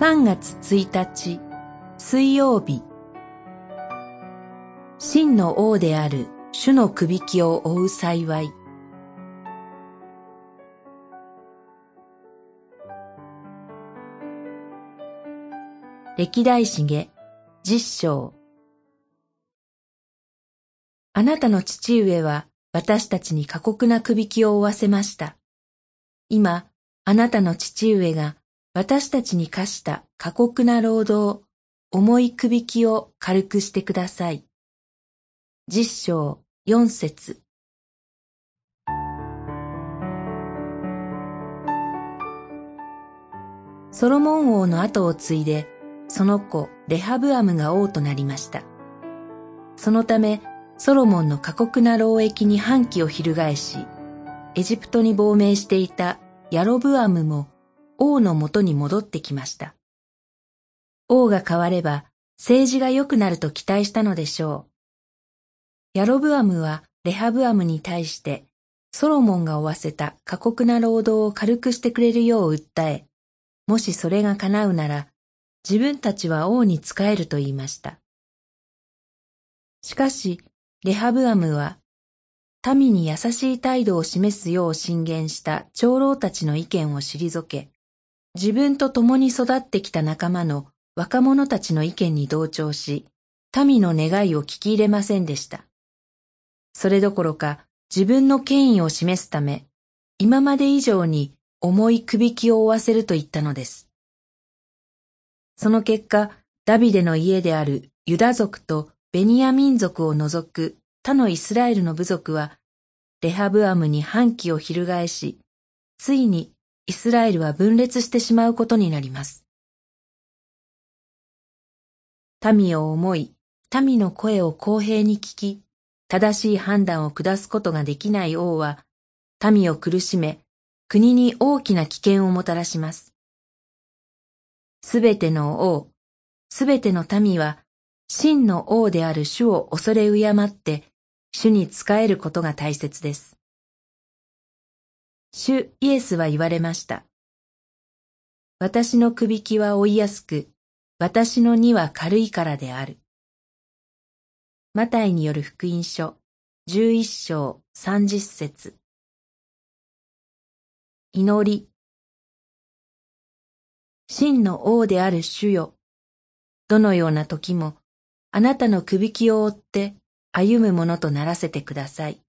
3月1日水曜日。真の王である主のくびきを追う幸い。歴代史下実章。あなたの父上は私たちに過酷なくびきを負わせました。今、あなたの父上が私たちに課した過酷な労働、重いくびきを軽くしてください。実章四節ソロモン王の後を継いで、その子レハブアムが王となりました。そのため、ソロモンの過酷な労役に反旗を翻し、エジプトに亡命していたヤロブアムも王のもとに戻ってきました。王が変われば政治が良くなると期待したのでしょう。ヤロブアムはレハブアムに対してソロモンが負わせた過酷な労働を軽くしてくれるよう訴え、もしそれが叶うなら自分たちは王に仕えると言いました。しかし、レハブアムは民に優しい態度を示すよう進言した長老たちの意見を退け、自分と共に育ってきた仲間の若者たちの意見に同調し、民の願いを聞き入れませんでした。それどころか自分の権威を示すため、今まで以上に重い首きを負わせると言ったのです。その結果、ダビデの家であるユダ族とベニヤ民族を除く他のイスラエルの部族は、レハブアムに反旗を翻し、ついにイスラエルは分裂してしまうことになります。民を思い、民の声を公平に聞き、正しい判断を下すことができない王は、民を苦しめ、国に大きな危険をもたらします。すべての王、すべての民は、真の王である主を恐れ敬って、主に仕えることが大切です。主イエスは言われました。私のくびきは追いやすく、私の荷は軽いからである。マタイによる福音書、十一章三十節祈り。真の王である主よ。どのような時も、あなたのくびきを追って歩むものとならせてください。